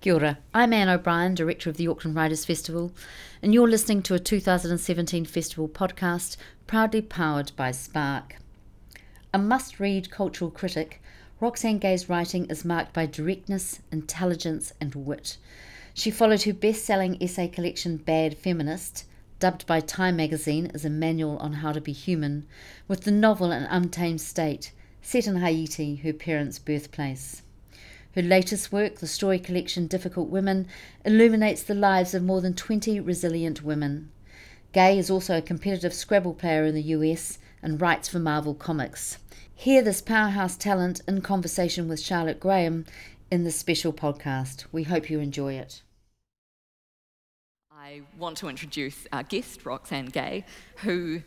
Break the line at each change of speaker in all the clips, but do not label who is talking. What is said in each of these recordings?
Kia ora. I'm Anne O'Brien, Director of the Auckland Writers Festival, and you're listening to a 2017 festival podcast proudly powered by Spark. A must read cultural critic, Roxane Gay's writing is marked by directness, intelligence, and wit. She followed her best selling essay collection Bad Feminist, dubbed by Time magazine as a manual on how to be human, with the novel An Untamed State, set in Haiti, her parents' birthplace. Her latest work, the story collection Difficult Women, illuminates the lives of more than 20 resilient women. Gay is also a competitive Scrabble player in the US and writes for Marvel Comics. Hear this powerhouse talent in conversation with Charlotte Graham in this special podcast. We hope you enjoy it.
I want to introduce our guest, Roxane Gay, who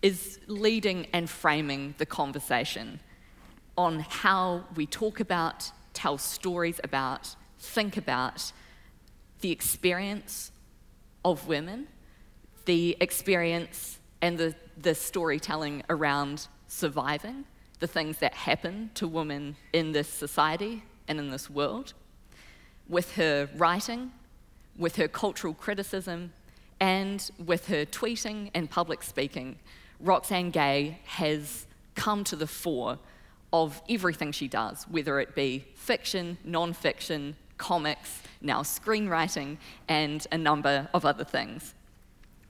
is leading and framing the conversation on how we talk about tell stories about, think about the experience of women, the experience and the, the storytelling around surviving, the things that happen to women in this society and in this world, with her writing, with her cultural criticism, and with her tweeting and public speaking, Roxane Gay has come to the fore of everything she does, whether it be fiction, non fiction, comics, now screenwriting, and a number of other things.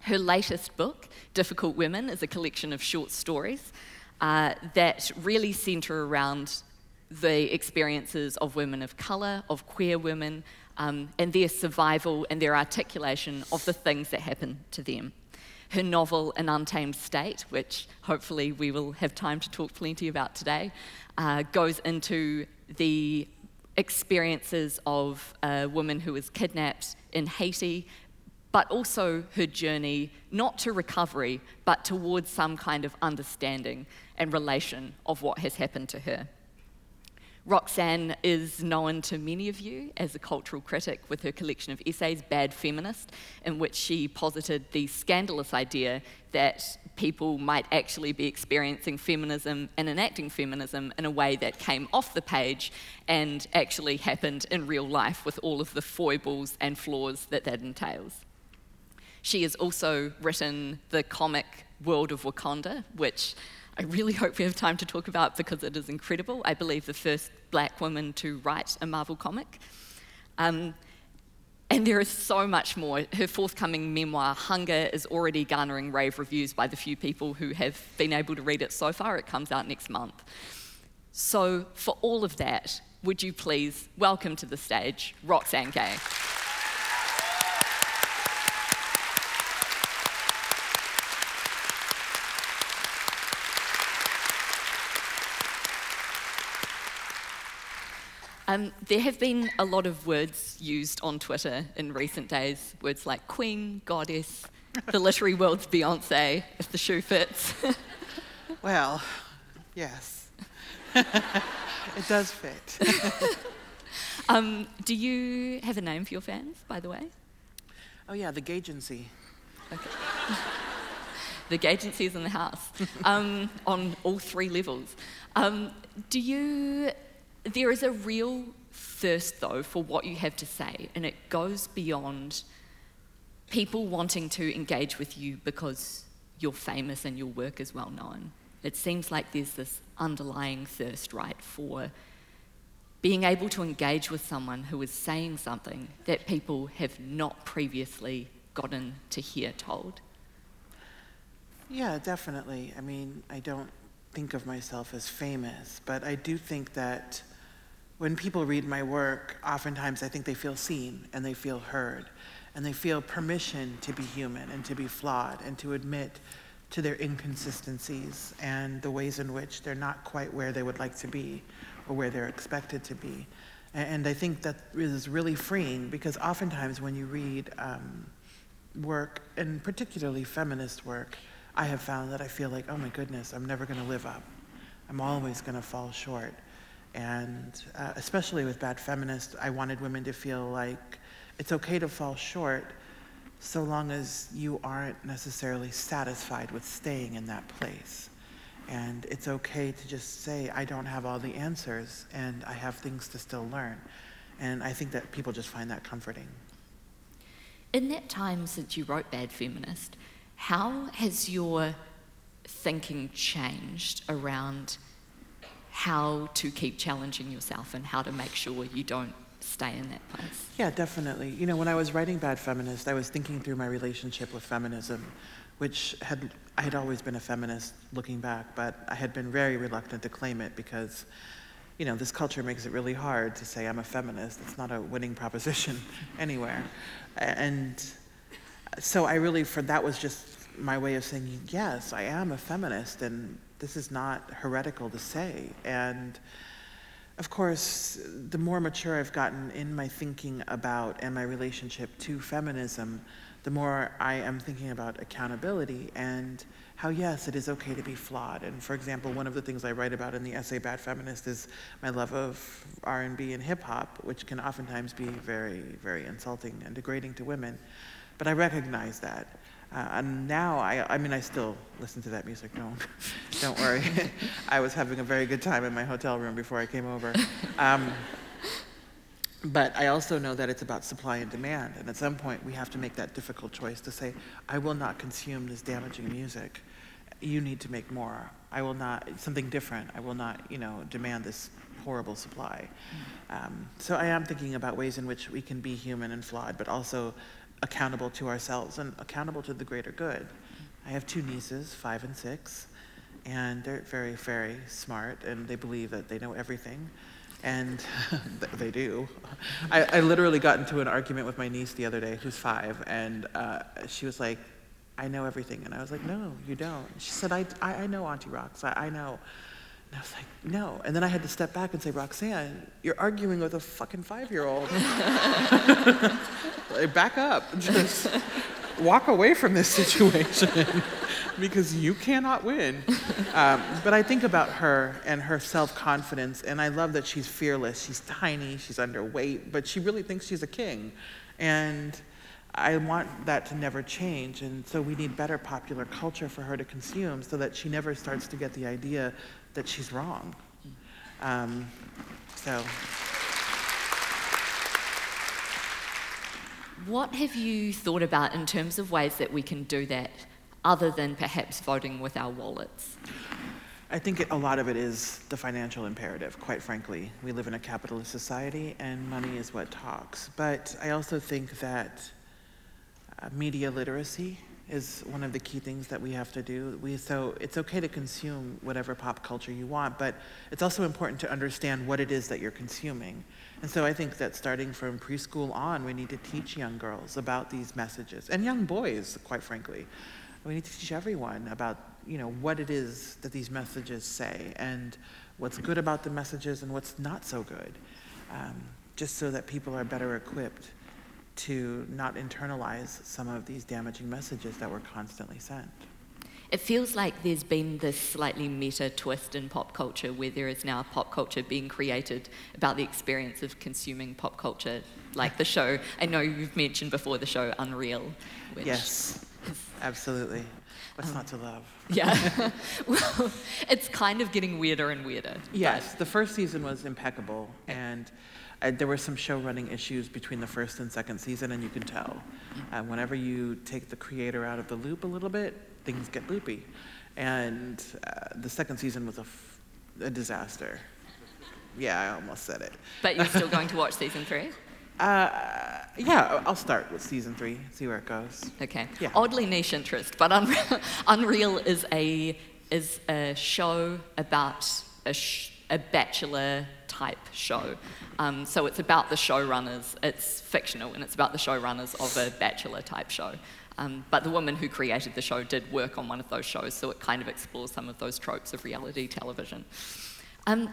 Her latest book, Difficult Women, is a collection of short stories uh, that really centre around the experiences of women of colour, of queer women, um, and their survival and their articulation of the things that happen to them her novel An Untamed State, which hopefully we will have time to talk plenty about today, uh, goes into the experiences of a woman who was kidnapped in Haiti, but also her journey not to recovery, but towards some kind of understanding and relation of what has happened to her. Roxane is known to many of you as a cultural critic with her collection of essays, Bad Feminist, in which she posited the scandalous idea that people might actually be experiencing feminism and enacting feminism in a way that came off the page and actually happened in real life with all of the foibles and flaws that that entails. She has also written the comic World of Wakanda, which I really hope we have time to talk about because it is incredible. I believe the first black woman to write a Marvel comic. Um, and there is so much more. Her forthcoming memoir, Hunger, is already garnering rave reviews by the few people who have been able to read it so far. It comes out next month. So, for all of that, would you please welcome to the stage Roxane Gay? Um, there have been a lot of words used on Twitter in recent days, words like queen, goddess, the literary world's Beyonce, if the shoe fits.
well, yes. it does fit.
um, do you have a name for your fans, by the way?
Oh, yeah, the Gagency. Okay.
the Gagency is in the house um, on all three levels. Um, do you there is a real thirst, though, for what you have to say, and it goes beyond people wanting to engage with you because you're famous and your work is well known. It seems like there's this underlying thirst, right, for being able to engage with someone who is saying something that people have not previously gotten to hear told.
Yeah, definitely. I mean, I don't think of myself as famous, but I do think that when people read my work, oftentimes I think they feel seen and they feel heard and they feel permission to be human and to be flawed and to admit to their inconsistencies and the ways in which they're not quite where they would like to be or where they're expected to be. And I think that is really freeing because oftentimes when you read um, work, and particularly feminist work, I have found that I feel like, oh my goodness, I'm never going to live up. I'm always going to fall short. And uh, especially with Bad Feminist, I wanted women to feel like it's okay to fall short so long as you aren't necessarily satisfied with staying in that place. And it's okay to just say, I don't have all the answers and I have things to still learn. And I think that people just find that comforting.
In that time since you wrote Bad Feminist, how has your thinking changed around how to keep challenging yourself and how to make sure you don't stay in that place?
Yeah, definitely. You know, when I was writing Bad Feminist, I was thinking through my relationship with feminism, which had I had always been a feminist looking back, but I had been very reluctant to claim it because, you know, this culture makes it really hard to say I'm a feminist. It's not a winning proposition anywhere. And so I really, for that was just my way of saying, yes, I am a feminist, and this is not heretical to say. And of course, the more mature I've gotten in my thinking about and my relationship to feminism, the more I am thinking about accountability and how yes, it is okay to be flawed. And for example, one of the things I write about in the essay Bad Feminist is my love of R&B and hip hop, which can oftentimes be very, very insulting and degrading to women. But I recognize that. Uh, and now, I, I mean, I still listen to that music. Don't, don't worry. I was having a very good time in my hotel room before I came over. Um, but I also know that it's about supply and demand. And at some point, we have to make that difficult choice to say, I will not consume this damaging music. You need to make more. I will not, something different. I will not, you know, demand this horrible supply. Um, so I am thinking about ways in which we can be human and flawed, but also accountable to ourselves and accountable to the greater good. I have two nieces, five and six, and they're very, very smart, and they believe that they know everything. And they do. I, I, literally got into an argument with my niece the other day, who's five, and uh, she was like, I know everything. And I was like, no, you don't. She said, I, I, I know Auntie Rocks. I, I know. And I was like, no. And then I had to step back and say, Roxane, you're arguing with a fucking five year old. back up. Just walk away from this situation because you cannot win. Um, but I think about her and her self confidence, and I love that she's fearless. She's tiny, she's underweight, but she really thinks she's a king. And I want that to never change. And so we need better popular culture for her to consume so that she never starts to get the idea that she's wrong. Um, so.
What have you thought about in terms of ways that we can do that other than perhaps voting with our wallets?
I think it, a lot of it is the financial imperative, quite frankly. We live in a capitalist society and money is what talks. But I also think that uh, media literacy is one of the key things that we have to do. We, so it's okay to consume whatever pop culture you want, but it's also important to understand what it is that you're consuming. And so I think that starting from preschool on, we need to teach young girls about these messages, and young boys, quite frankly. We need to teach everyone about you know what it is that these messages say, and what's good about the messages and what's not so good, um, just so that people are better equipped to not internalize some of these damaging messages that we're constantly sent.
It feels like there's been this slightly meta twist in pop culture where there is now pop culture being created about the experience of consuming pop culture, like the show. I know you've mentioned before the show Unreal.
yes, absolutely. What's um, not to love?
Yeah. well, it's kind of getting weirder and weirder.
Yes, the first season was impeccable, and uh, there were some show running issues between the first and second season, and you can tell. Uh, whenever you take the creator out of the loop a little bit, things get loopy. And uh, the second season was a, f- a disaster. Yeah, I almost said it.
But you're still going to watch season three?
Uh, yeah, I'll start with season three, see where it goes.
Okay.
Yeah.
Oddly niche interest, but Unreal, Unreal is a is a show about a, sh- a bachelor type show. Um, so it's about the showrunners. It's fictional and it's about the showrunners of a bachelor type show. Um, but the woman who created the show did work on one of those shows, so it kind of explores some of those tropes of reality television. Um,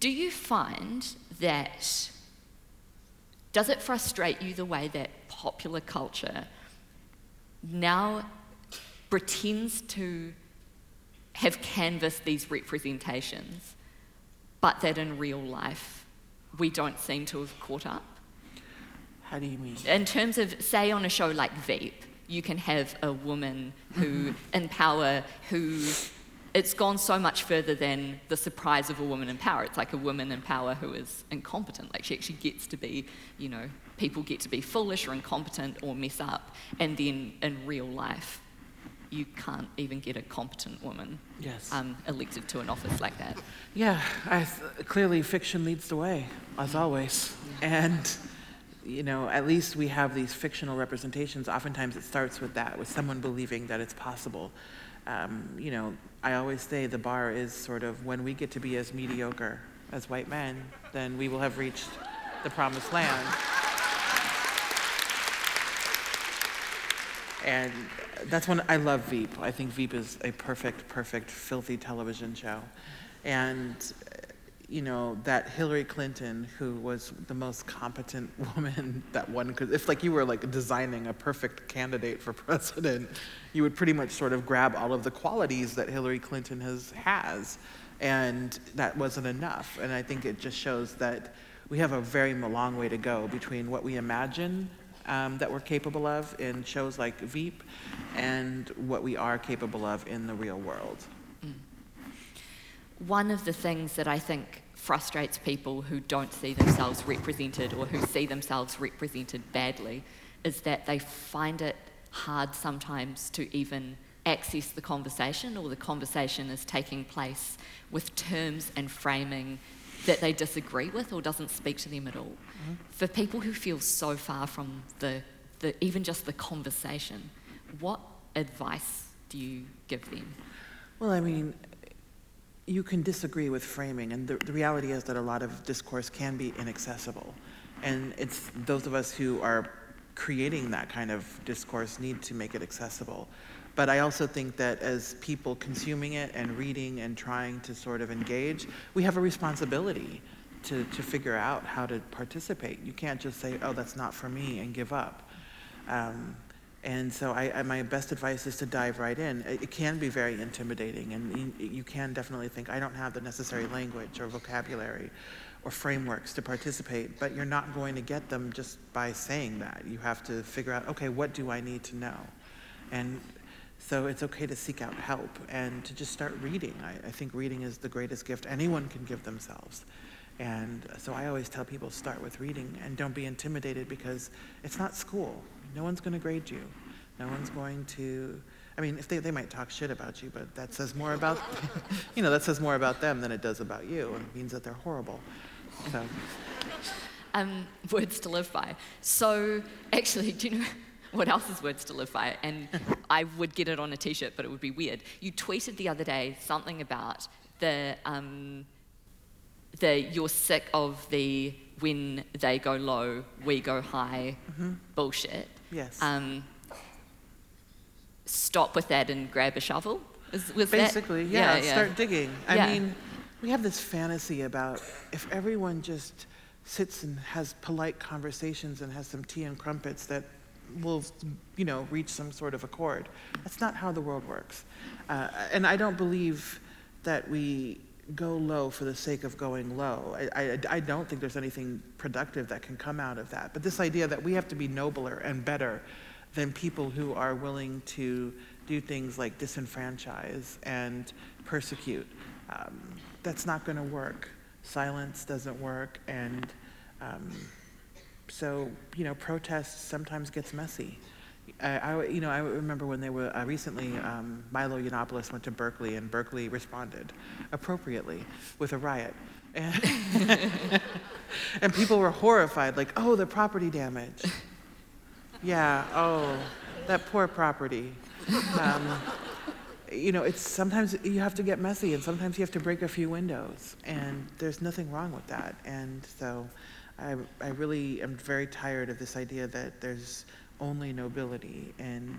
do you find that, does it frustrate you the way that popular culture now pretends to have canvassed these representations, but that in real life we don't seem to have caught up?
How do you mean?
In terms of, say, on a show like Veep, you can have a woman who, mm-hmm. in power, who it's gone so much further than the surprise of a woman in power. It's like a woman in power who is incompetent. Like she actually gets to be, you know, people get to be foolish or incompetent or mess up. And then in real life, you can't even get a competent woman
Yes.
um, elected to an office like that.
Yeah, I th- clearly fiction leads the way, as always. And, you know, at least we have these fictional representations. Oftentimes it starts with that, with someone believing that it's possible. Um, you know, I always say the bar is sort of when we get to be as mediocre as white men, then we will have reached the promised land. And that's when I love Veep. I think Veep is a perfect, perfect, filthy television show. And, you know, that Hillary Clinton, who was the most competent woman that one could, if like you were like designing a perfect candidate for president, you would pretty much sort of grab all of the qualities that Hillary Clinton has, has. And that wasn't enough. And I think it just shows that we have a very long way to go between what we imagine um, that we're capable of in shows like Veep and what we are capable of in the real world.
One of the things that I think frustrates people who don't see themselves represented or who see themselves represented badly is that they find it hard sometimes to even access the conversation or the conversation is taking place with terms and framing that they disagree with or doesn't speak to them at all. For people who feel so far from the, the even just the conversation, what advice do you give them?
Well, I mean, you can disagree with framing, and the, the reality is that a lot of discourse can be inaccessible. And it's those of us who are creating that kind of discourse need to make it accessible. But I also think that as people consuming it and reading and trying to sort of engage, we have a responsibility to, to figure out how to participate. You can't just say, oh, that's not for me, and give up. Um, and so I, I, my best advice is to dive right in. It, it can be very intimidating, and you, you can definitely think, I don't have the necessary language or vocabulary or frameworks to participate, but you're not going to get them just by saying that. You have to figure out, okay, what do I need to know? And so it's okay to seek out help and to just start reading. I, I think reading is the greatest gift anyone can give themselves. And so I always tell people start with reading and don't be intimidated because it's not school. No one's going to grade you. No one's going to. I mean, if they, they might talk shit about you, but that says more about, you know, that says more about them than it does about you, and it means that they're horrible. So,
Um, words to live by. So, actually, do you know what else is words to live by? And I would get it on a t shirt, but it would be weird. You tweeted the other day something about the, um, the you're sick of the when they go low, we go high bullshit.
yes.
Um, stop with that and grab a shovel. Is,
Basically, yeah, start digging. I
Yeah.
mean, we have this fantasy about if everyone just sits and has polite conversations and has some tea and crumpets that will, you know, reach some sort of accord. That's not how the world works. Uh, and I don't believe that we go low for the sake of going low. I, I, I don't think there's anything productive that can come out of that. But this idea that we have to be nobler and better than people who are willing to do things like disenfranchise and persecute. Um, that's not going to work. Silence doesn't work, and um, so you know, protest sometimes gets messy. I, I- you know, I remember when they were uh, recently, um, Milo Yiannopoulos went to Berkeley, and Berkeley responded appropriately with a riot. And, and people were horrified, like, oh, the property damage. Yeah, oh, that poor property. Um, you know, it's sometimes you have to get messy and sometimes you have to break a few windows, and there's nothing wrong with that. And so I, I really am very tired of this idea that there's only nobility in,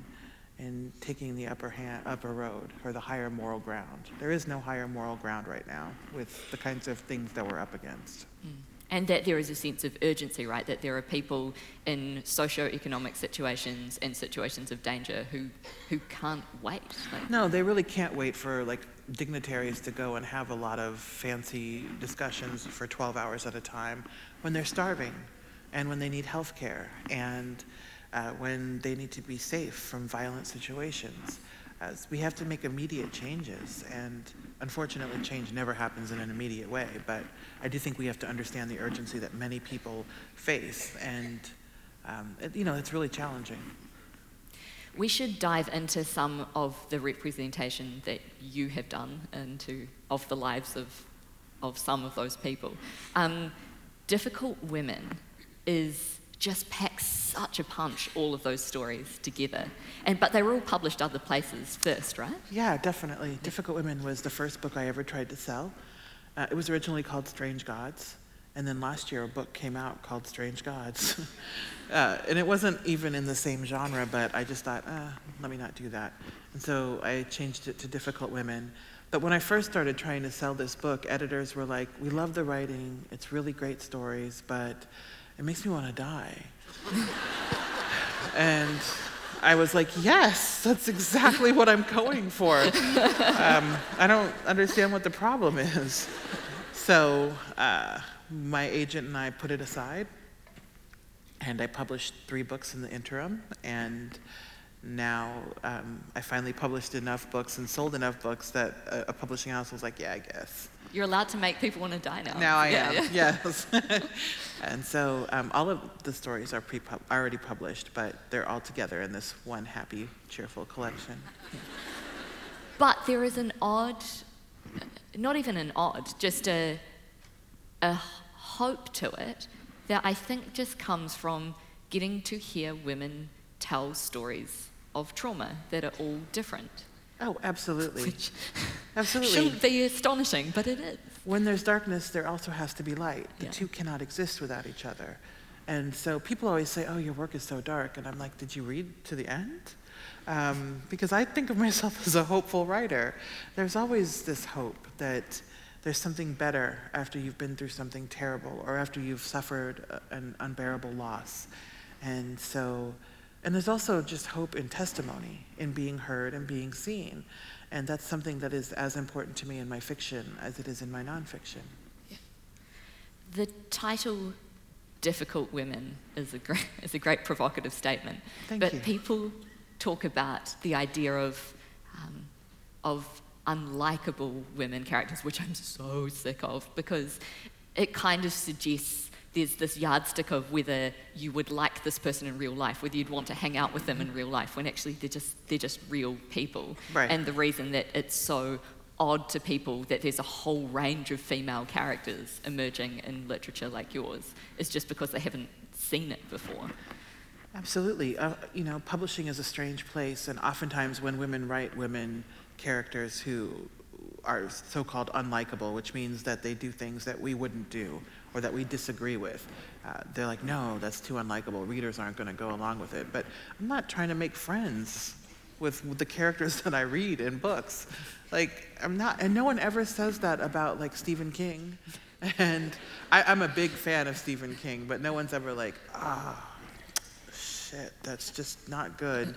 in taking the upper, hand, upper road or the higher moral ground. There is no higher moral ground right now with the kinds of things that we're up against. Mm.
And that there is a sense of urgency, right? That there are people in socio-economic situations and situations of danger who, who can't wait. Like,
No, they really can't wait for like dignitaries to go and have a lot of fancy discussions for 12 hours at a time when they're starving and when they need health care and uh, when they need to be safe from violent situations. we have to make immediate changes. And unfortunately, change never happens in an immediate way. But I do think we have to understand the urgency that many people face. And, um, it, you know, it's really challenging.
We should dive into some of the representation that you have done into of the lives of, of some of those people. Um, Difficult Women is just packs such a punch, all of those stories together. And, but they were all published other places first, right?
Yeah, definitely. Difficult Women was the first book I ever tried to sell. Uh, it was originally called Strange Gods. And then last year, a book came out called Strange Gods. uh, and it wasn't even in the same genre, but I just thought, uh, let me not do that. And so I changed it to Difficult Women. But when I first started trying to sell this book, editors were like, we love the writing, it's really great stories, but it makes me want to die. and I was like, yes, that's exactly what I'm going for. Um, I don't understand what the problem is. So uh, my agent and I put it aside, and I published three books in the interim, and now um, I finally published enough books and sold enough books that a, a, publishing house was like, yeah, I guess.
You're allowed to make people want to die now.
Now I yeah, am, yeah. yes. and so um, all of the stories are pre already published, but they're all together in this one happy, cheerful collection.
But there is an odd, not even an odd, just a, a hope to it that I think just comes from getting to hear women tell stories of trauma that are all different.
Oh, absolutely. Which absolutely.
Shouldn't be astonishing, but it is.
When there's darkness, there also has to be light. The yeah. two cannot exist without each other. And so people always say, oh, your work is so dark. And I'm like, did you read to the end? Um, because I think of myself as a hopeful writer. There's always this hope that there's something better after you've been through something terrible or after you've suffered an unbearable loss. And so and there's also just hope in testimony, in being heard and being seen. And that's something that is as important to me in my fiction as it is in my nonfiction. Yeah.
The title Difficult Women is a great, is a great provocative statement.
Thank
but
you.
people talk about the idea of, um, of unlikable women characters, which I'm so sick of because it kind of suggests there's this yardstick of whether you would like this person in real life, whether you'd want to hang out with them in real life, when actually they're just they're just real people.
Right.
And the reason that it's so odd to people that there's a whole range of female characters emerging in literature like yours is just because they haven't seen it before.
Absolutely. Uh, you know, publishing is a strange place, and oftentimes when women write women characters who are so-called unlikable, which means that they do things that we wouldn't do or that we disagree with. Uh, they're like, no, that's too unlikable. Readers aren't going to go along with it. But I'm not trying to make friends with, with the characters that I read in books. Like, I'm not, and no one ever says that about like Stephen King. And I, am a big fan of Stephen King, but no one's ever like, ah, oh, shit, that's just not good.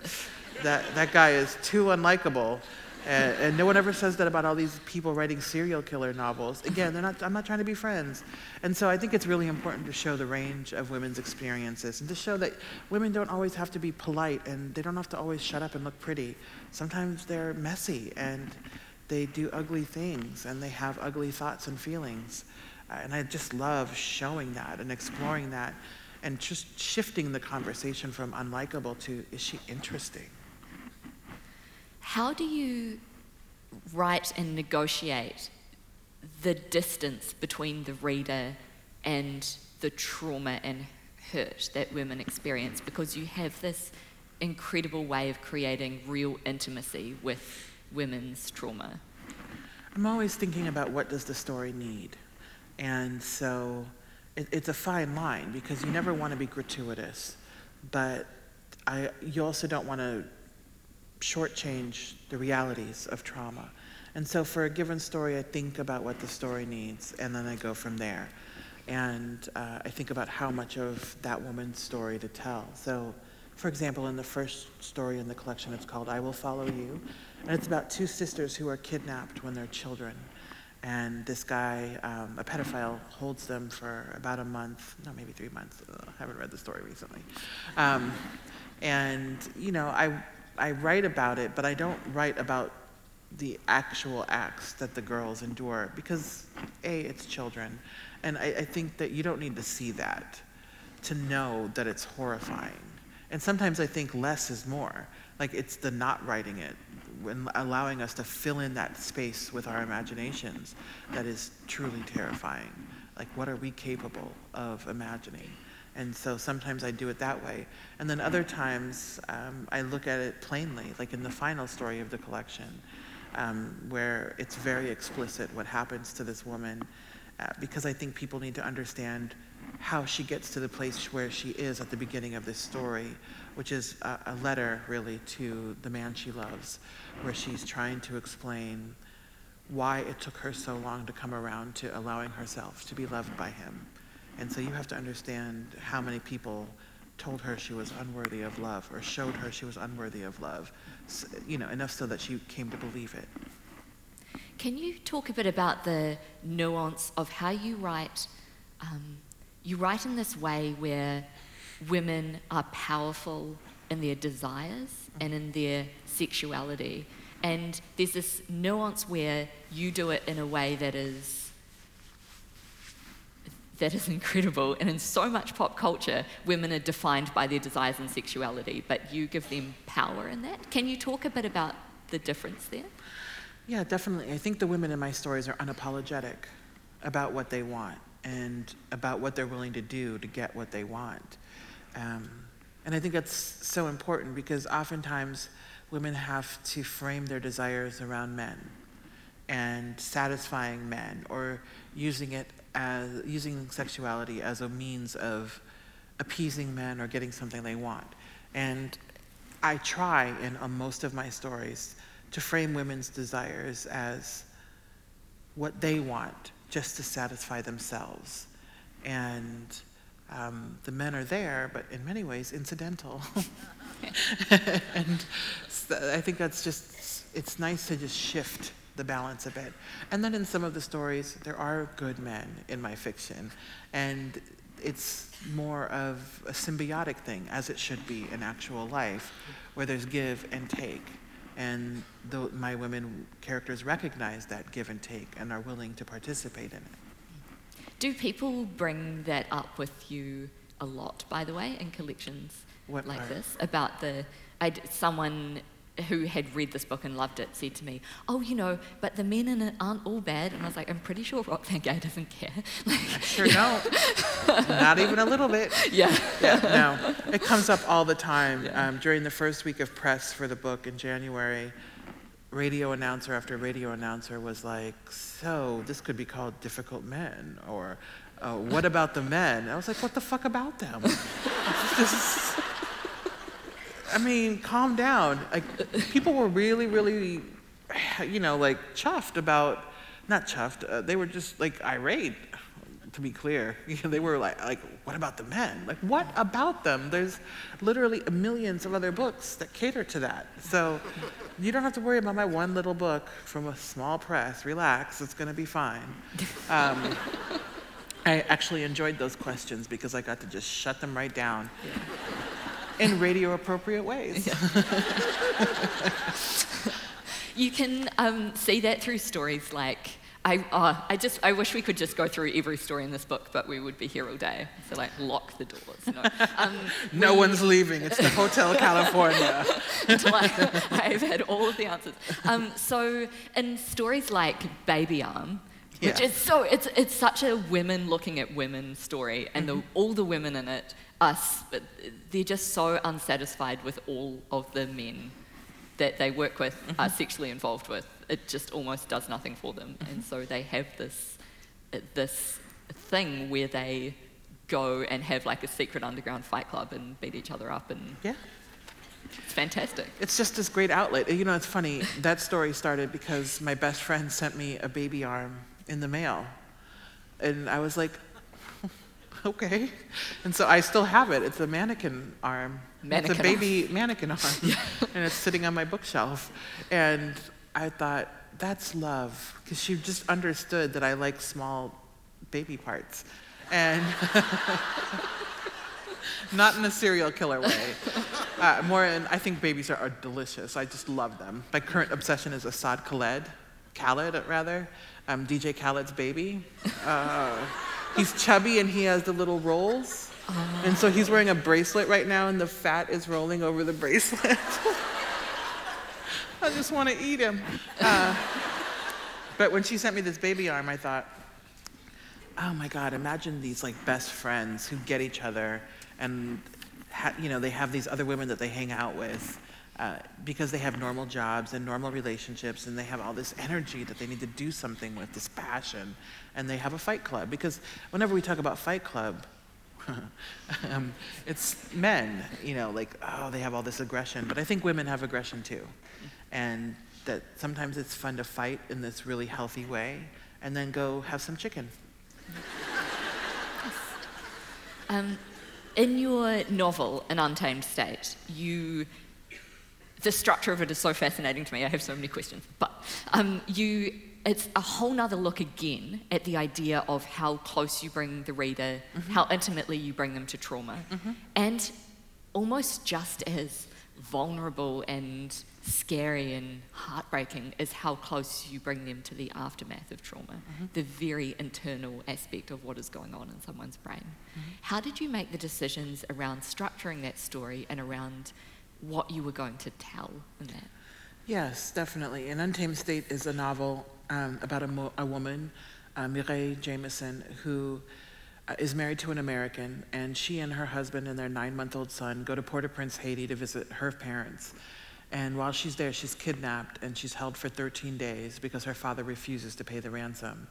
that, that guy is too unlikable. And, and, no one ever says that about all these people writing serial killer novels. Again, they're not, I'm not trying to be friends. And so I think it's really important to show the range of women's experiences and to show that women don't always have to be polite and they don't have to always shut up and look pretty. Sometimes they're messy and they do ugly things and they have ugly thoughts and feelings. Uh, and I just love showing that and exploring that and just shifting the conversation from unlikable to is she interesting?
How do you write and negotiate the distance between the reader and the trauma and hurt that women experience? Because you have this incredible way of creating real intimacy with women's trauma.
I'm always thinking about what does the story need. And so it, it's a fine line because you never want to be gratuitous, but I, you also don't want to shortchange the realities of trauma. And so for a given story, I think about what the story needs, and then I go from there. And uh, I think about how much of that woman's story to tell. So, for example, in the first story in the collection, it's called I Will Follow You. And it's about two sisters who are kidnapped when they're children. And this guy, um, a pedophile, holds them for about a month, no, maybe three months. I haven't read the story recently. Um, and, you know, I I write about it, but I don't write about the actual acts that the girls endure because a it's children. And I, I, think that you don't need to see that to know that it's horrifying. And sometimes i think less is more. Like it's the not writing it when allowing us to fill in that space with our imaginations that is truly terrifying. Like what are we capable of imagining and so sometimes I do it that way. And then other times um, I look at it plainly, like in the final story of the collection um, where it's very explicit what happens to this woman, uh, because I think people need to understand how she gets to the place where she is at the beginning of this story, which is a, a letter really to the man she loves, where she's trying to explain why it took her so long to come around to allowing herself to be loved by him. And so you have to understand how many people told her she was unworthy of love or showed her she was unworthy of love, you know, enough so that she came to believe it.
Can you talk a bit about the nuance of how you write? Um, you write in this way where women are powerful in their desires and in their sexuality. And there's this nuance where you do it in a way that is that is incredible. And in so much pop culture, women are defined by their desires and sexuality, but you give them power in that. Can you talk a bit about the difference there?
Yeah, definitely. I think the women in my stories are unapologetic about what they want and about what they're willing to do to get what they want. Um, and I think that's so important because oftentimes women have to frame their desires around men and satisfying men or using it as using sexuality as a means of appeasing men or getting something they want. And I try in most of my stories to frame women's desires as what they want just to satisfy themselves. And um, the men are there, but in many ways incidental. and I think that's just, it's nice to just shift the balance a bit. And then in some of the stories, there are good men in my fiction. And it's more of a symbiotic thing, as it should be in actual life, where there's give and take. And the, my women characters recognize that give and take and are willing to participate in it.
Do people bring that up with you a lot, by the way, in collections what like part? this? About the, I, someone who had read this book and loved it said to me, "Oh, you know, but the men in it aren't all bad." And I was like, "I'm pretty sure Roxane Gay doesn't care."
like, I sure don't. Not even a little bit.
Yeah.
Yeah. No, it comes up all the time. Yeah. Um, during the first week of press for the book in January, radio announcer after radio announcer was like, "So this could be called Difficult Men," or uh, "What about the men?" I was like, "What the fuck about them?" I mean, calm down. Like, people were really, really, you know, like chuffed about, not chuffed. Uh, they were just like irate. To be clear, they were like, like, what about the men? Like, what about them? There's literally millions of other books that cater to that. So, you don't have to worry about my one little book from a small press. Relax, it's gonna be fine. Um, I actually enjoyed those questions because I got to just shut them right down. Yeah in radio appropriate ways.
you can um, see that through stories like. I, uh, I just I wish we could just go through every story in this book, but we would be here all day. So like lock the doors. No, um,
no we, one's leaving. It's the Hotel California.
Until I, have had all of the answers. Um, so in stories like Baby Arm, which yeah. is so it's it's such a women looking at women story, and mm-hmm. the, all the women in it us, but they're just so unsatisfied with all of the men that they work with, mm-hmm. are sexually involved with. It just almost does nothing for them, mm-hmm. and so they have this this thing where they go and have like a secret underground fight club and beat each other up and
yeah.
It's fantastic.
It's just this great outlet. You know, it's funny. That story started because my best friend sent me a baby arm in the mail. And I was like, okay. And so I still have it. It's a mannequin arm.
Mannequin
it's a baby arm. mannequin arm. Yeah. and it's sitting on my bookshelf. And I thought, that's love. Because she just understood that I like small baby parts. And not in a serial killer way. Uh, more, and I think babies are, are delicious. I just love them. My current obsession is Asahd Khaled, Khaled rather, um, DJ Khaled's baby. Uh, he's chubby and he has the little rolls. And so he's wearing a bracelet right now, and the fat is rolling over the bracelet. I just want to eat him. Uh, but when she sent me this baby arm, I thought, oh my God, imagine these like best friends who get each other and ha- you know, they have these other women that they hang out with uh, because they have normal jobs and normal relationships and they have all this energy that they need to do something with, this passion, and they have a fight club. Because whenever we talk about fight club, um, it's men, you know, like, oh, they have all this aggression. But I think women have aggression too. And that sometimes it's fun to fight in this really healthy way and then go have some chicken.
Um, in your novel, An Untamed State, you the structure of it is so fascinating to me. I have so many questions, but um, you it's a whole nother look again at the idea of how close you bring the reader, mm-hmm. how intimately you bring them to trauma, mm-hmm. and almost just as vulnerable and scary and heartbreaking is how close you bring them to the aftermath of trauma, mm-hmm. the very internal aspect of what is going on in someone's brain. Mm-hmm. How did you make the decisions around structuring that story and around what you were going to tell in that?
Yes, definitely. An Untamed State is a novel um, about a, a woman, uh, Mireille Jameson, who uh, is married to an American, and she and her husband and their nine month old son go to Port au Prince, Haiti to visit her parents. And while she's there, she's kidnapped and she's held for 13 days because her father refuses to pay the ransom.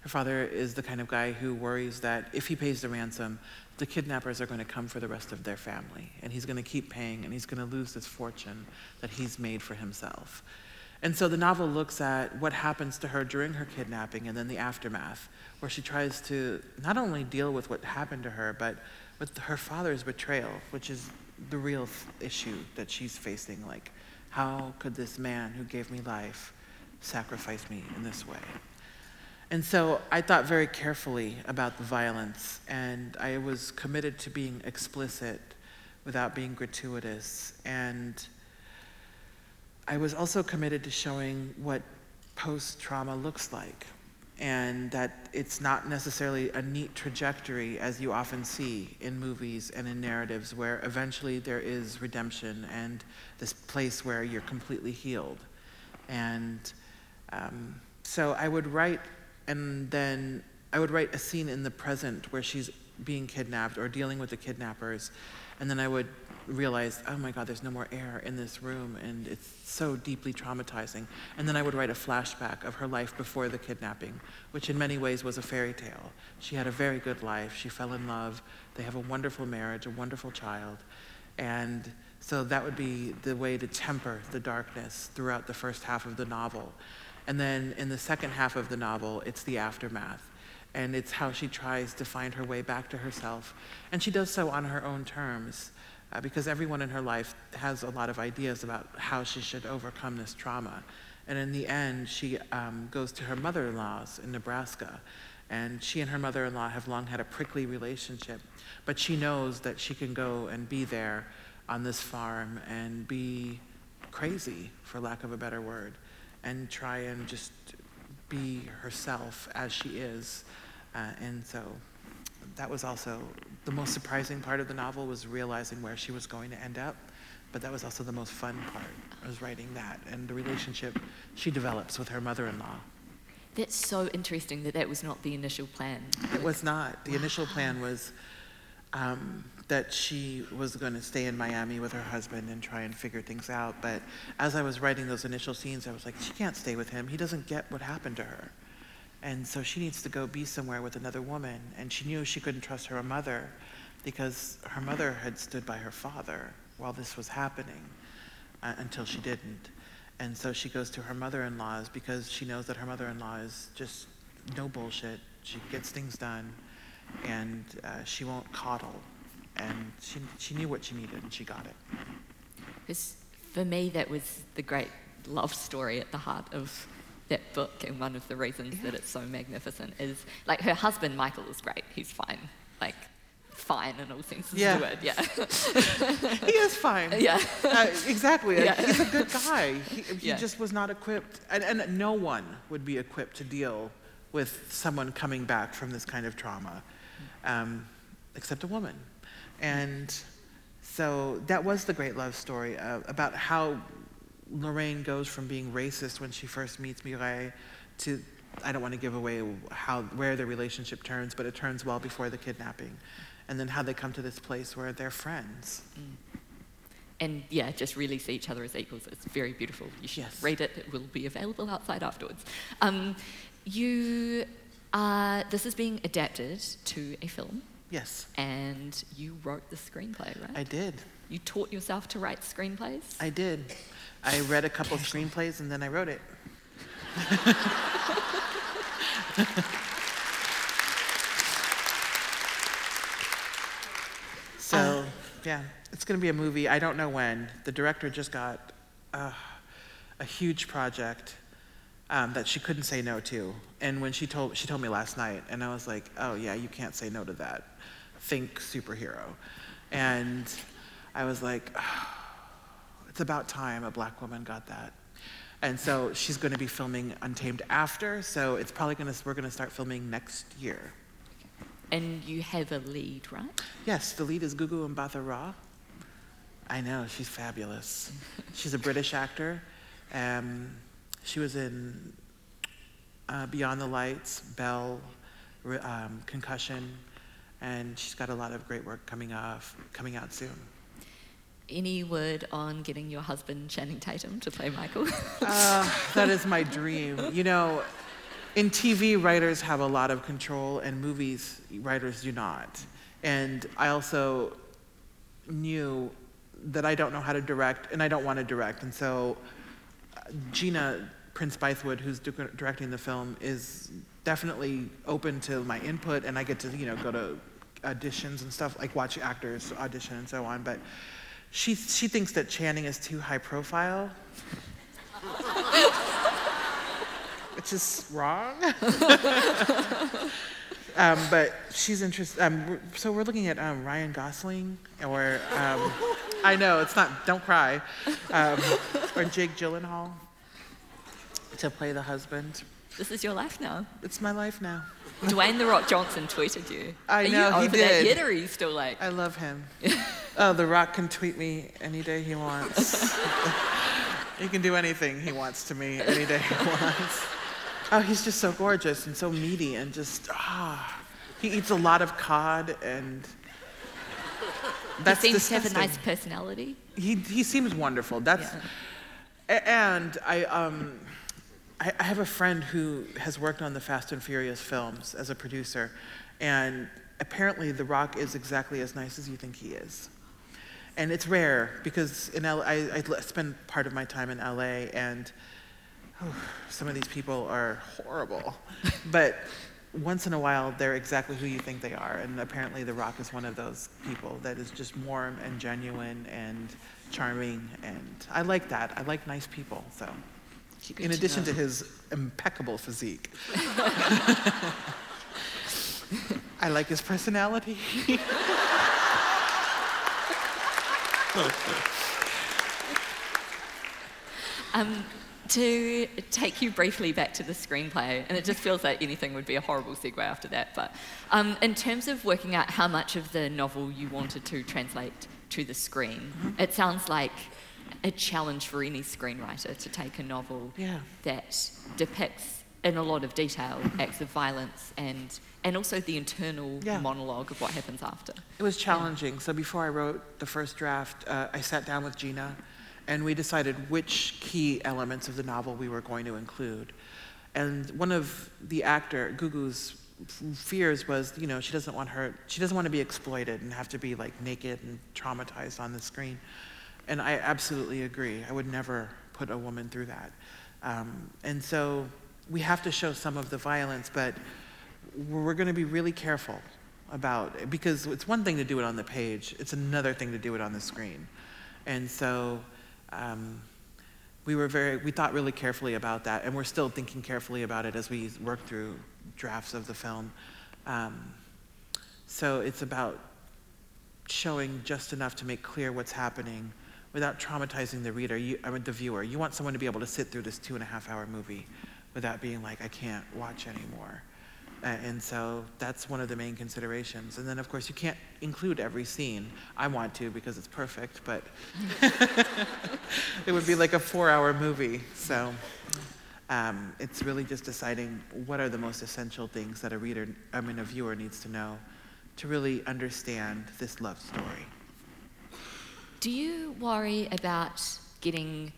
Her father is the kind of guy who worries that if he pays the ransom, the kidnappers are going to come for the rest of their family. And he's going to keep paying and he's going to lose this fortune that he's made for himself. And so the novel looks at what happens to her during her kidnapping and then the aftermath, where she tries to not only deal with what happened to her, but with her father's betrayal, which is the real issue that she's facing. Like, how could this man who gave me life sacrifice me in this way? And so I thought very carefully about the violence, and I was committed to being explicit without being gratuitous. And I was also committed to showing what post trauma looks like, and that it's not necessarily a neat trajectory as you often see in movies and in narratives, where eventually there is redemption and this place where you're completely healed. And um, so I would write and then I would write a scene in the present where she's being kidnapped or dealing with the kidnappers, and then I would realize, oh my God, there's no more air in this room, and it's so deeply traumatizing. And then I would write a flashback of her life before the kidnapping, which in many ways was a fairy tale. She had a very good life. She fell in love. They have a wonderful marriage, a wonderful child. And so that would be the way to temper the darkness throughout the first half of the novel. And then in the second half of the novel, it's the aftermath. And it's how she tries to find her way back to herself. And she does so on her own terms, uh, because everyone in her life has a lot of ideas about how she should overcome this trauma. And in the end, she um, goes to her mother in law's in Nebraska. And she and her mother in law have long had a prickly relationship. But she knows that she can go and be there on this farm and be crazy, for lack of a better word and try and just be herself as she is. Uh, and so that was also the most surprising part of the novel was realizing where she was going to end up. But that was also the most fun part, was writing that and the relationship she develops with her mother-in-law.
That's so interesting that that was not the initial plan.
It was not. The wow. initial plan was um, that she was going to stay in Miami with her husband and try and figure things out. But as I was writing those initial scenes, I was like, she can't stay with him. He doesn't get what happened to her. And so she needs to go be somewhere with another woman. And she knew she couldn't trust her mother because her mother had stood by her father while this was happening uh, until she didn't. And so she goes to her mother in law's because she knows that her mother in law is just no bullshit. She gets things done and uh, she won't coddle and she, she knew what she needed and she got it.
For me, that was the great love story at the heart of that book, and one of the reasons that it's so magnificent is like her husband Michael is great. He's fine, like fine in all senses
Yeah.
of the word. Yeah.
he is fine.
yeah.
Uh, exactly.
Yeah.
He's a good guy. He, he
Yeah.
just was not equipped, and, and no one would be equipped to deal with someone coming back from this kind of trauma, um, except a woman. And so that was the great love story uh, about how Lorraine goes from being racist when she first meets Mireille to I don't want to give away how where the relationship turns, but it turns well before the kidnapping, and then how they come to this place where they're friends.
and yeah, just really see each other as equals. It's very beautiful. You should
Yes.
read it. It will be available outside afterwards. Um, you are, this is being adapted to a film,
Yes,
and you wrote the screenplay, right?
I did.
you taught yourself to write screenplays.
I did. I read a couple screenplays and then I wrote it. so, yeah, it's going to be a movie. I don't know when. The director just got uh, a huge project um, that she couldn't say no to. And when she told she told me last night, and I was like, "Oh yeah, you can't say no to that. Think superhero." And I was like, it's about time a black woman got that. And so she's going to be filming Untamed after, so it's probably going to we're going to start filming next year.
And you have a lead, right?
Yes, the lead is Gugu Mbatha Raw. I know she's fabulous. she's a British actor. Um, she was in uh, Beyond the Lights, Belle, um, Concussion, and she's got a lot of great work coming off coming out soon.
Any word on getting your husband Channing Tatum to play Michael?
Uh, that is my dream. You know, in TV, writers have a lot of control, and movies, writers do not. And I also knew that I don't know how to direct, and I don't want to direct. And so, Gina Prince Bythewood, who's directing the film, is definitely open to my input, and I get to, you know, go to auditions and stuff, like watch actors audition and so on. But she, she thinks that Channing is too high profile. which is wrong. um, but she's interested. Um, so we're looking at um, Ryan Gosling, or um, I know it's not. Don't cry, um, or Jake Gyllenhaal to play the husband.
this is your life now.
It's my life now.
Dwayne The Rock Johnson tweeted you.
I
Are
know,
you
he
over that
did.
yet, or are you still like,
I love him. oh, The Rock can tweet me any day he wants. he can do anything he wants to me any day he wants. Oh, he's just so gorgeous and so meaty and just ah. He eats a lot of cod and that's
he seems to have a nice personality?
He he seems wonderful. That's a- and I um I, I have a friend who has worked on the Fast and Furious films as a producer, and apparently The Rock is exactly as nice as you think he is. And it's rare because in L- I, I spend part of my time in LA, and oh, some of these people are horrible. but once in a while, they're exactly who you think they are. And apparently, The Rock is one of those people that is just warm and genuine and charming. And I like that. I like nice people. So,
Good
in addition
know.
to his impeccable physique, I like his personality.
Um, to take you briefly back to the screenplay, and it just feels like anything would be a horrible segue after that, but um, in terms of working out how much of the novel you wanted to translate to the screen, it sounds like a challenge for any screenwriter to take a novel
Yeah.
that depicts in a lot of detail acts of violence and, and also the internal
Yeah.
monologue of what happens after.
It was challenging. So before I wrote the first draft, uh, I sat down with Gina, and we decided which key elements of the novel we were going to include. And one of the actor, Gugu's fears was, you know, she doesn't want her, she doesn't want to be exploited and have to be like naked and traumatized on the screen. And I absolutely agree. I would never put a woman through that. Um, and so we have to show some of the violence, but we're going to be really careful about it because it's one thing to do it on the page, it's another thing to do it on the screen. And so um, we were very, we thought really carefully about that, and we're still thinking carefully about it as we work through drafts of the film. Um, so it's about showing just enough to make clear what's happening without traumatizing the reader, you, I mean, the viewer. You want someone to be able to sit through this two and a half hour movie without being like, I can't watch anymore. And so that's one of the main considerations. And then, of course, you can't include every scene. I want to because it's perfect, but it would be like a four hour movie. So um, it's really just deciding what are the most essential things that a reader, I mean, a viewer needs to know to really understand this love story.
Do you worry about getting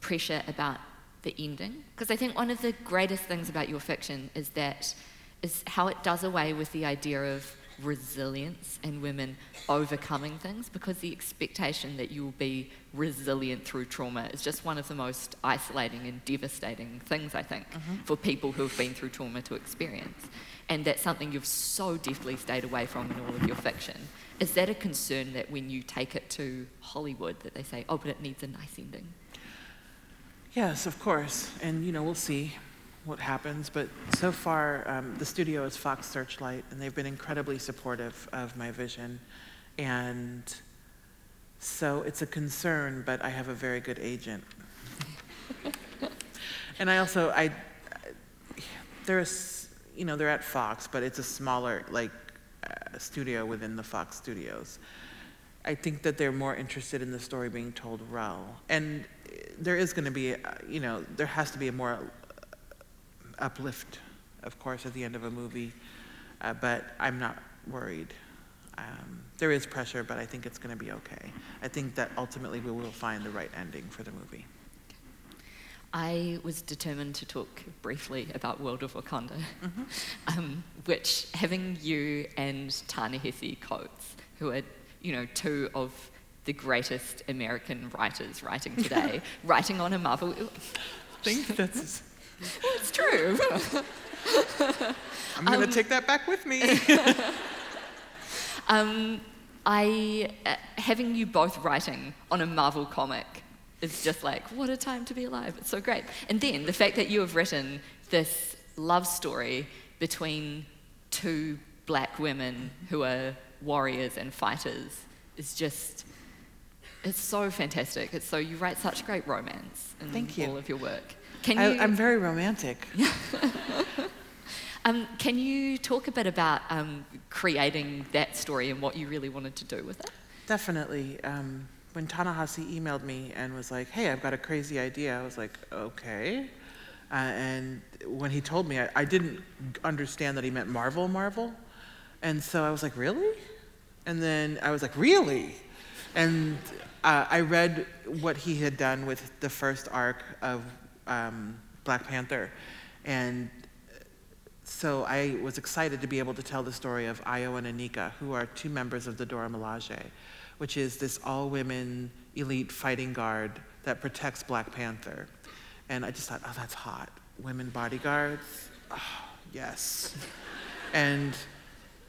pressure about the ending? Because I think one of the greatest things about your fiction is that is how it does away with the idea of resilience and women overcoming things because the expectation that you will be resilient through trauma is just one of the most isolating and devastating things, I think, mm-hmm. for people who have been through trauma to experience. And that's something you've so deftly stayed away from in all of your fiction. Is that a concern that when you take it to Hollywood that they say, oh, but it needs a nice ending?
Yes, of course. And, you know, we'll see what happens. But so far, um, the studio is Fox Searchlight, and they've been incredibly supportive of my vision. And so it's a concern, but I have a very good agent. and I also, I, there's, you know, they're at Fox, but it's a smaller, like, uh, studio within the Fox studios. I think that they're more interested in the story being told well. And there is going to be, uh, you know, there has to be a more uplift, of course, at the end of a movie, uh, but I'm not worried. Um, there is pressure, but I think it's going to be okay. I think that ultimately we will find the right ending for the movie.
I was determined to talk briefly about World of Wakanda, mm-hmm. um, which having you and Ta-Nehisi Coates, who are, you know, two of the greatest American writers writing today, writing on a Marvel. I
think that's
it's true.
I'm going to um, take that back with me.
um, I, uh, having you both writing on a Marvel comic is just like, what a time to be alive. It's so great. And then the fact that you have written this love story between two black women who are warriors and fighters is just it's so fantastic. It's so you write such great romance in
Thank you.
all of your work. Can
you, I, am very romantic.
um, can you talk a bit about um, creating that story and what you really wanted to do with it?
Definitely. Um, when Ta-Nehisi emailed me and was like, hey, I've got a crazy idea, I was like, okay. Uh, and when he told me, I, I, didn't understand that he meant Marvel, Marvel. And so I was like, really? And then I was like, really? And uh, I read what he had done with the first arc of um, Black Panther. And so I was excited to be able to tell the story of Ayo and Aneka, who are two members of the Dora Milaje, which is this all women elite fighting guard that protects Black Panther. And I just thought, oh, that's hot. Women bodyguards? Oh, yes. and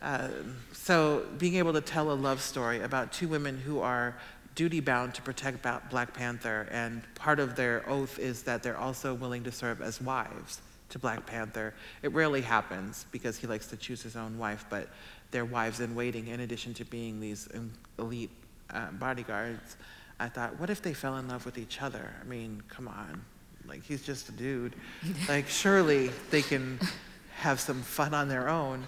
uh, so being able to tell a love story about two women who are duty bound to protect Black Panther, and part of their oath is that they're also willing to serve as wives to Black Panther. It rarely happens because he likes to choose his own wife, but they're wives in waiting in addition to being these elite uh, bodyguards. I thought, what if they fell in love with each other? I mean, come on. Like, he's just a dude. like, surely they can have some fun on their own.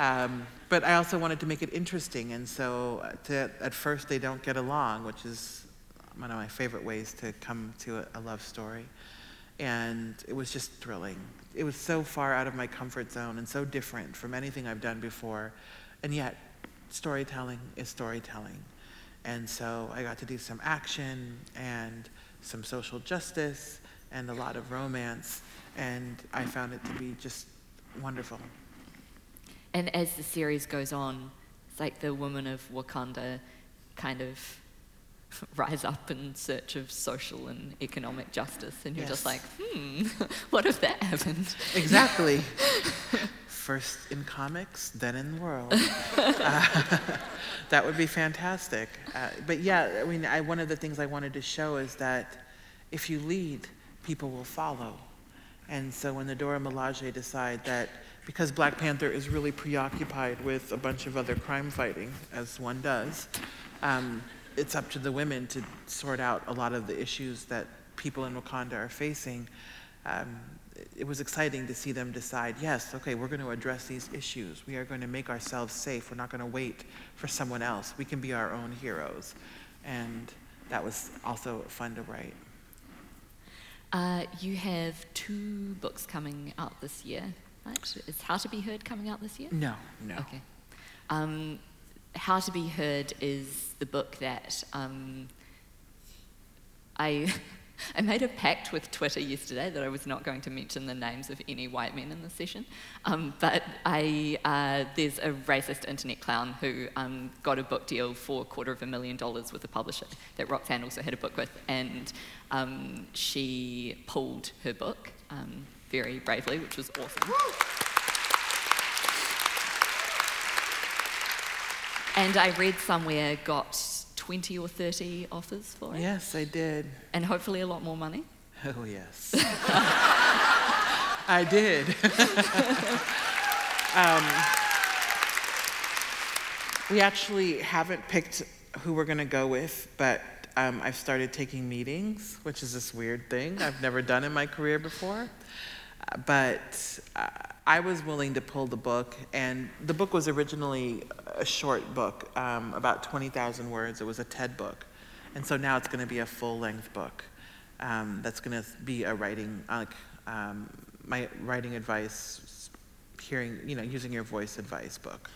Um, but I also wanted to make it interesting, and so uh, to, at first they don't get along, which is one of my favorite ways to come to a, a love story. And it was just thrilling. It was so far out of my comfort zone and so different from anything I've done before. And yet, storytelling is storytelling. And so I got to do some action and some social justice and a lot of romance. And I found it to be just wonderful.
And as the series goes on, it's like the woman of Wakanda kind of rise up in search of social and economic justice, and you're yes. just like, hmm, what if that happened?
Exactly. First in comics, then in the world. uh, that would be fantastic. Uh, but yeah, I mean, I, one of the things I wanted to show is that if you lead, people will follow. And so when the Dora Milaje decide that because Black Panther is really preoccupied with a bunch of other crime fighting, as one does, um, it's up to the women to sort out a lot of the issues that people in Wakanda are facing. Um, it was exciting to see them decide, yes, okay, we're going to address these issues. We are going to make ourselves safe. We're not going to wait for someone else. We can be our own heroes. And that was also fun to write.
Uh, you have two books coming out this year, right? Is How to Be Heard coming out this year?
No, no.
Okay. Um, How to Be Heard is the book that um, I I made a pact with Twitter yesterday that I was not going to mention the names of any white men in the session. Um, but I, uh, there's a racist internet clown who um, got a book deal for a quarter of a million dollars with a publisher that Roxane also had a book with, and um, she pulled her book um, very bravely, which was awesome. And I read somewhere got 20 or 30 offers for it.
Yes, I did.
And hopefully a lot more money.
Oh, yes. I did. um, we actually haven't picked who we're going to go with, but um, I've started taking meetings, which is this weird thing I've never done in my career before. But uh, I was willing to pull the book, and the book was originally a short book, um, about 20,000 words. It was a TED book. And so now it's going to be a full length book um, that's going to be a writing, like um, my writing advice, hearing, you know, using your voice advice book.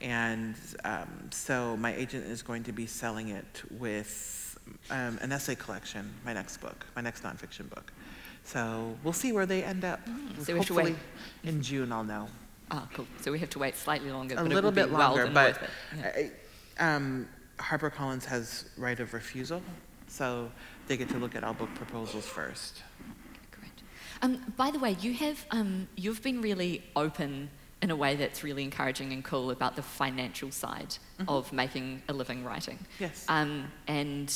And um, so my agent is going to be selling it with um, an essay collection, my next book, my next nonfiction book. So we'll see where they end up.
Mm, so we have to wait.
in June, I'll know.
Ah, cool. So we have to wait slightly longer.
A little bit
be well
longer, but.
Yeah.
Um, HarperCollins has right of refusal, so they get to look at all book proposals first.
Great. Um, by the way, you have um, you've been really open in a way that's really encouraging and cool about the financial side of making a living writing.
Yes.
Um, and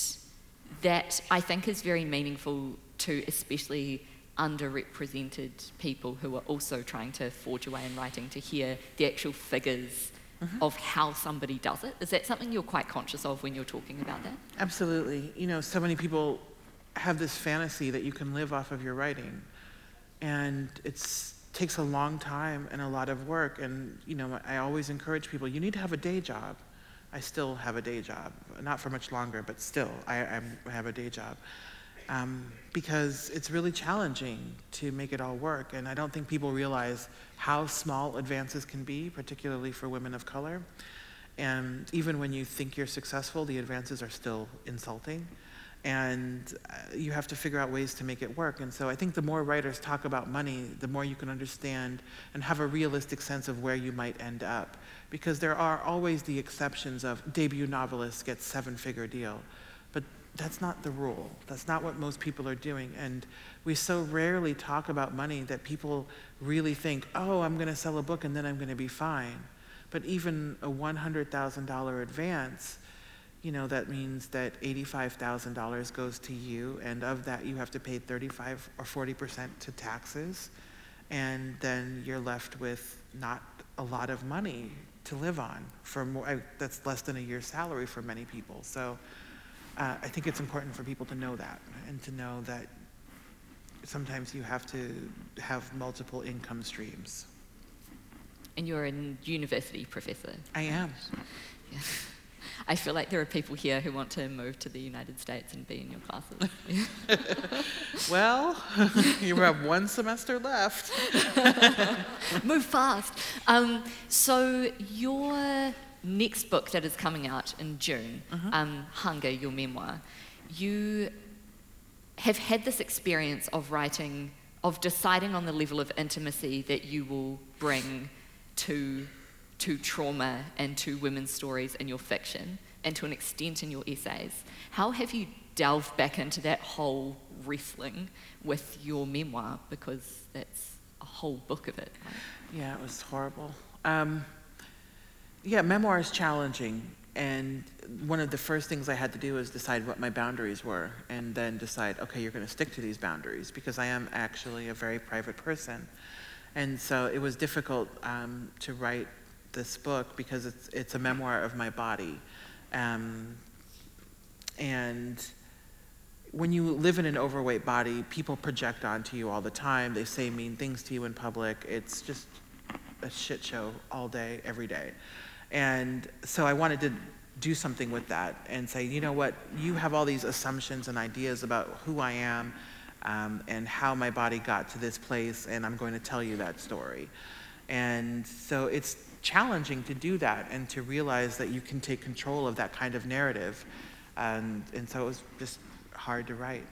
that I think is very meaningful to especially underrepresented people who are also trying to forge away in writing to hear the actual figures mm-hmm. of how somebody does it. Is that something you're quite conscious of when you're talking about that?
Absolutely. You know, so many people have this fantasy that you can live off of your writing. And it takes a long time and a lot of work. And, you know, I always encourage people you need to have a day job. I still have a day job, not for much longer, but still, I, I have a day job. Um, because it's really challenging to make it all work. And I don't think people realize how small advances can be, particularly for women of color. And even when you think you're successful, the advances are still insulting. And uh, you have to figure out ways to make it work. And so I think the more writers talk about money, the more you can understand and have a realistic sense of where you might end up. Because there are always the exceptions of debut novelists get seven figure deal. But that's not the rule. That's not what most people are doing. And we so rarely talk about money that people really think, oh, I'm going to sell a book and then I'm going to be fine. But even a $100,000 advance, you know, that means that $85,000 goes to you, and of that, you have to pay 35 or 40% to taxes, and then you're left with not a lot of money to live on for more, that's less than a year's salary for many people. So uh, I think it's important for people to know that, and to know that sometimes you have to have multiple income streams.
And you're a university professor.
I am.
Yeah. I feel like there are people here who want to move to the United States and be in your classes.
Well, you have one semester left.
move fast. Um, so your next book that is coming out in June, um, Hunger, your memoir, you have had this experience of writing, of deciding on the level of intimacy that you will bring to, to trauma and to women's stories in your fiction, and to an extent in your essays. How have you delved back into that whole wrestling with your memoir? Because that's a whole book of it. right?
Yeah, it was horrible. Um, yeah, memoir is challenging. And one of the first things I had to do was decide what my boundaries were and then decide, okay, you're going to stick to these boundaries because I am actually a very private person. And so it was difficult um, to write this book because it's, it's a memoir of my body. Um, and when you live in an overweight body, people project onto you all the time. They say mean things to you in public. It's just a shit show all day, every day. And so I wanted to do something with that and say, you know what, you have all these assumptions and ideas about who I am um, and how my body got to this place, and I'm going to tell you that story. And so it's challenging to do that and to realize that you can take control of that kind of narrative. And, and so it was just hard to write.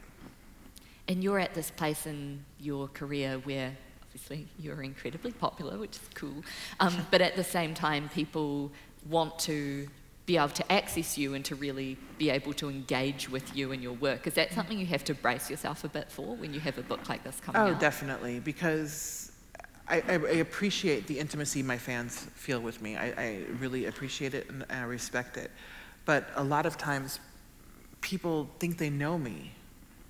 And you're at this place in your career where obviously you're incredibly popular, which is cool. Um, but at the same time, people want to be able to access you and to really be able to engage with you and your work. Is that something you have to brace yourself a bit for when you have a book like this coming
oh,
out?
Oh, definitely, because I, I, appreciate the intimacy my fans feel with me. I, I really appreciate it and I respect it. But a lot of times, people think they know me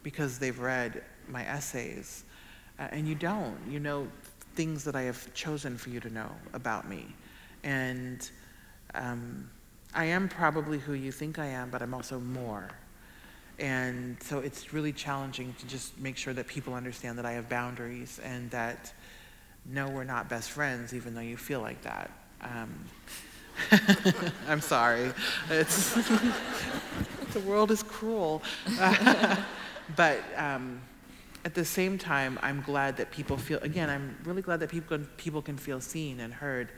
because they've read my essays, uh, and you don't. You know things that I have chosen for you to know about me, and um, I am probably who you think I am, but I'm also more. And so it's really challenging to just make sure that people understand that I have boundaries and that no, we're not best friends, even though you feel like that. Um, I'm sorry. The world is cruel. but um, at the same time, I'm glad that people feel, again, I'm really glad that people can, people can feel seen and heard.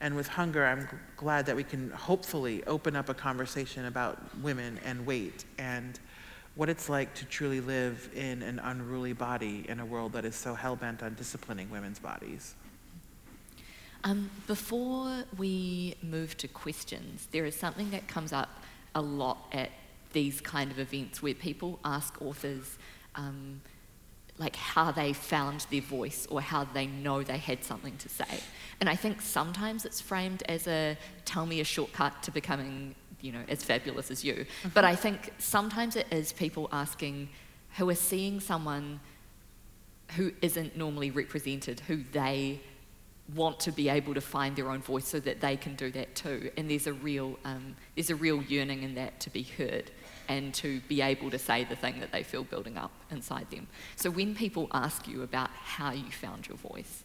And with hunger, I'm glad that we can hopefully open up a conversation about women and weight and what it's like to truly live in an unruly body in a world that is so hell bent on disciplining women's bodies.
Um, before we move to questions, there is something that comes up a lot at these kind of events where people ask authors um, like how they found their voice or how they know they had something to say. And I think sometimes it's framed as a tell me a shortcut to becoming, you know, as fabulous as you. Mm-hmm. But I think sometimes it is people asking who are seeing someone who isn't normally represented, who they want to be able to find their own voice so that they can do that too. And there's a real, um, there's a real yearning in that to be heard and to be able to say the thing that they feel building up inside them. So when people ask you about how you found your voice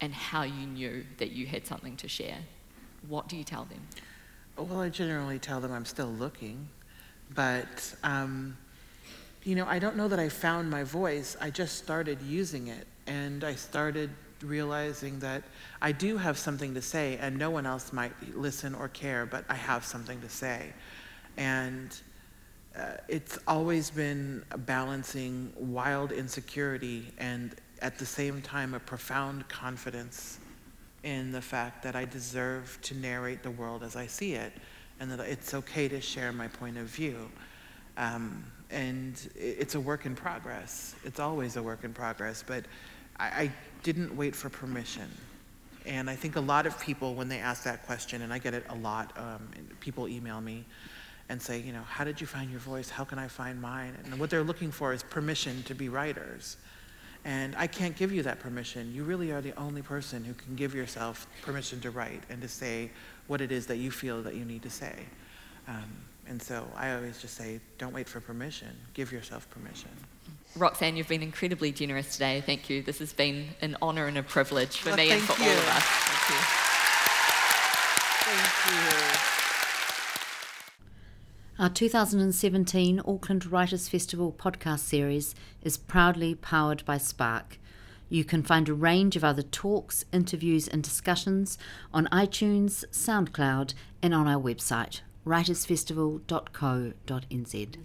and how you knew that you had something to share, what do you tell them?
Well, I generally tell them I'm still looking, but um, you know, I don't know that I found my voice. I just started using it, and I started realizing that I do have something to say, and no one else might listen or care, but I have something to say. And uh, it's always been balancing wild insecurity and at the same time a profound confidence in the fact that I deserve to narrate the world as I see it and that it's okay to share my point of view. Um, and it's a work in progress. It's always a work in progress, but I, I didn't wait for permission. And I think a lot of people, when they ask that question, and I get it a lot, um, people email me and say, you know, how did you find your voice? How can I find mine? And what they're looking for is permission to be writers. And I can't give you that permission. You really are the only person who can give yourself permission to write and to say what it is that you feel that you need to say. Um, and so I always just say, don't wait for permission. Give yourself permission.
Roxane, you've been incredibly generous today. Thank you. This has been an honour and a privilege for well, me and for
you.
all of us.
Thank you. Thank you.
Our 2017 Auckland Writers Festival podcast series is proudly powered by Spark. You can find a range of other talks, interviews, and discussions on iTunes, SoundCloud, and on our website, writersfestival.co.nz.